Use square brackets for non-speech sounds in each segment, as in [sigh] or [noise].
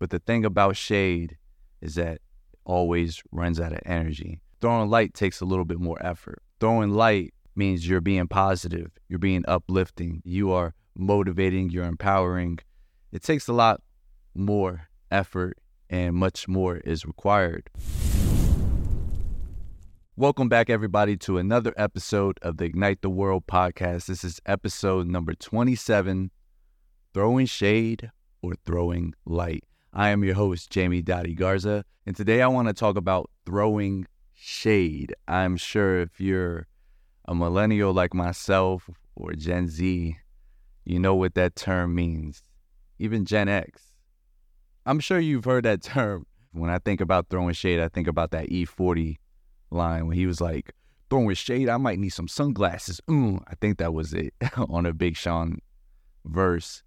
But the thing about shade is that it always runs out of energy. Throwing light takes a little bit more effort. Throwing light means you're being positive, you're being uplifting, you are motivating, you're empowering. It takes a lot more effort and much more is required. Welcome back, everybody, to another episode of the Ignite the World podcast. This is episode number 27 Throwing Shade or Throwing Light. I am your host, Jamie Dottie Garza, and today I want to talk about throwing shade. I'm sure if you're a millennial like myself or Gen Z, you know what that term means. Even Gen X. I'm sure you've heard that term. When I think about throwing shade, I think about that E40 line when he was like, throwing shade, I might need some sunglasses. Mm, I think that was it [laughs] on a Big Sean verse.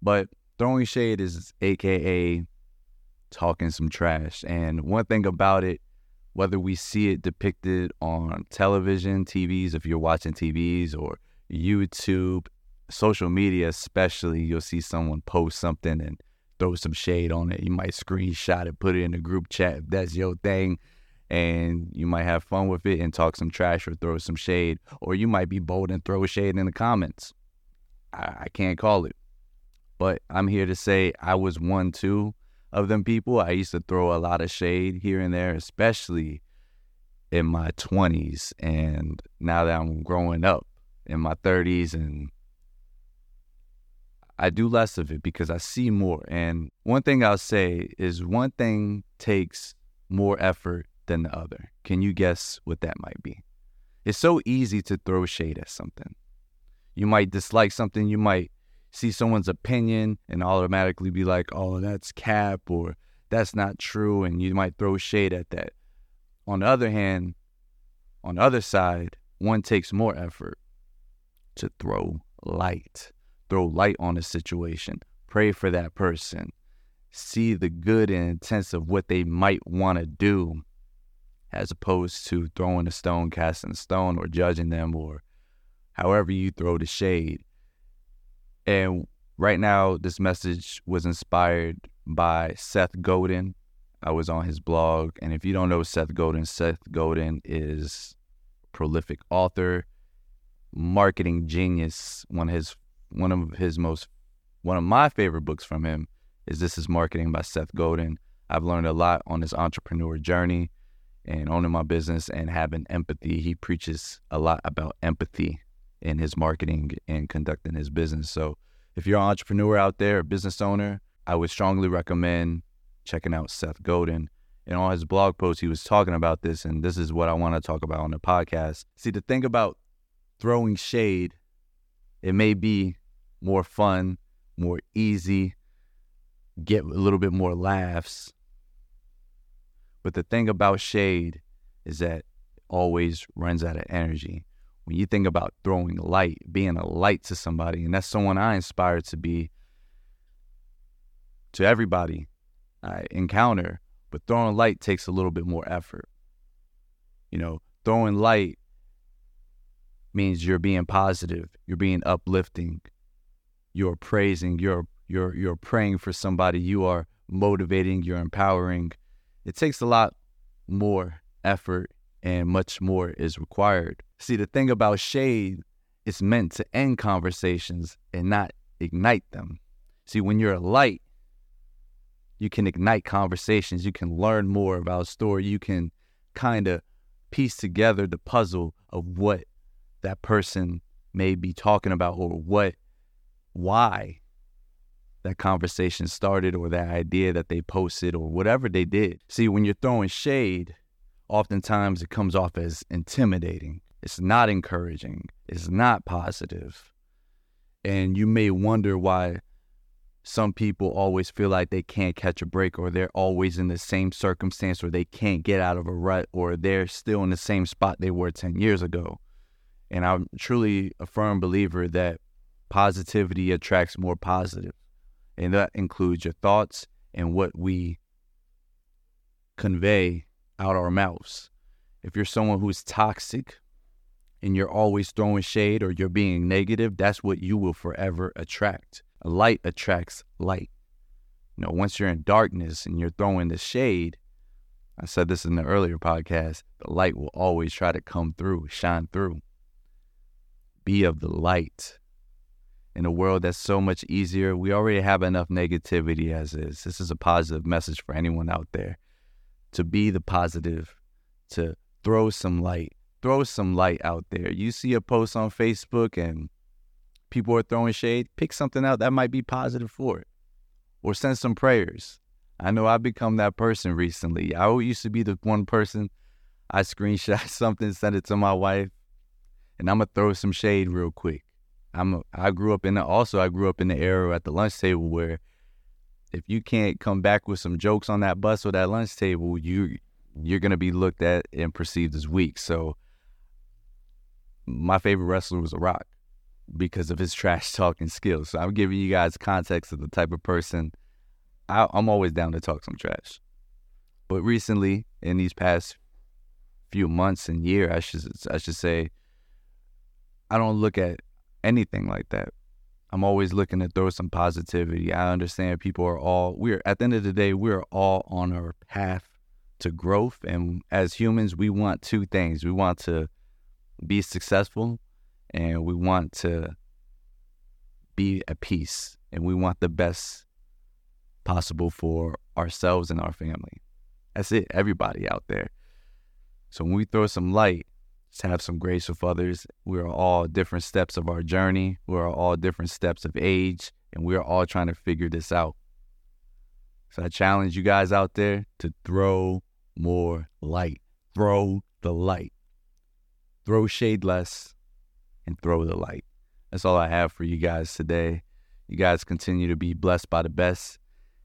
But throwing shade is AKA talking some trash. And one thing about it, whether we see it depicted on television, TVs, if you're watching TVs or YouTube, social media especially, you'll see someone post something and throw some shade on it. You might screenshot it, put it in a group chat if that's your thing. And you might have fun with it and talk some trash or throw some shade. Or you might be bold and throw shade in the comments. I, I can't call it. But I'm here to say I was one too of them people. I used to throw a lot of shade here and there, especially in my 20s. And now that I'm growing up in my 30s and I do less of it because I see more. And one thing I'll say is one thing takes more effort than the other. Can you guess what that might be? It's so easy to throw shade at something. You might dislike something, you might see someone's opinion and automatically be like, oh, that's cap or that's not true. And you might throw shade at that. On the other hand, on the other side, one takes more effort to throw light, throw light on a situation, pray for that person, see the good and intents of what they might want to do, as opposed to throwing a stone, casting a stone, or judging them, or however you throw the shade. And right now, this message was inspired by Seth Godin. I was on his blog. And if you don't know Seth Godin, Seth Godin is prolific author, marketing genius. One of his one of his most one of my favorite books from him is This is Marketing by Seth Godin. I've learned a lot on this entrepreneur journey and owning my business and having empathy. He preaches a lot about empathy in his marketing and conducting his business. So if you're an entrepreneur out there, a business owner, I would strongly recommend checking out Seth Godin. And on his blog post, he was talking about this, and this is what I want to talk about on the podcast. See, the thing about throwing shade, it may be more fun, more easy, get a little bit more laughs. But the thing about shade is that it always runs out of energy when you think about throwing light, being a light to somebody, and that's someone I inspire to be to everybody I encounter, but throwing light takes a little bit more effort. You know, throwing light means you're being positive, you're being uplifting, you're praising, you're you're you're praying for somebody, you are motivating, you're empowering. It takes a lot more effort and much more is required. See, the thing about shade, it's meant to end conversations and not ignite them. See, when you're a light, you can ignite conversations. You can learn more about a story. You can kind of piece together the puzzle of what that person may be talking about or what, why that conversation started or that idea that they posted or whatever they did. See, when you're throwing shade, oftentimes it comes off as intimidating. It's not encouraging. It's not positive. And you may wonder why some people always feel like they can't catch a break or they're always in the same circumstance or they can't get out of a rut or they're still in the same spot they were 10 years ago. And I'm truly a firm believer that positivity attracts more positive. And that includes your thoughts and what we convey out our mouths. If you're someone who's toxic and you're always throwing shade or you're being negative, that's what you will forever attract. Light attracts light. You know, once you're in darkness and you're throwing the shade, I said this in the earlier podcast, the light will always try to come through, shine through. Be of the light. In a world that's so much easier, we already have enough negativity as is. This is a positive message for anyone out there to be the positive, to throw some light, throw some light out there. You see a post on Facebook and people are throwing shade, pick something out that might be positive for it or send some prayers. I know I've become that person recently. I used to be the one person I screenshot [laughs] something, send it to my wife, and I'm gonna throw some shade real quick. I'm a, I grew up in the also I grew up in the era at the lunch table where if you can't come back with some jokes on that bus or that lunch table, you you're gonna be looked at and perceived as weak. So my favorite wrestler was a Rock because of his trash talking skills. So I'm giving you guys context of the type of person I, I'm always down to talk some trash. But recently, in these past few months and year, I should I should say, I don't look at anything like that. I'm always looking to throw some positivity. I understand people are all we're at the end of the day, we're all on our path to growth. And as humans, we want two things. We want to be successful and we want to be at peace and we want the best possible for ourselves and our family. That's it, everybody out there. So when we throw some light, just have some grace with others. We are all different steps of our journey. We are all different steps of age, and we are all trying to figure this out. So I challenge you guys out there to throw more light. Throw the light. Throw shade less and throw the light. That's all I have for you guys today. You guys continue to be blessed by the best.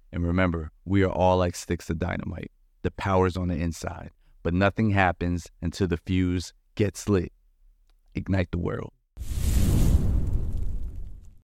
And remember, we are all like sticks of dynamite. The power's on the inside, but nothing happens until the fuse gets lit. Ignite the world.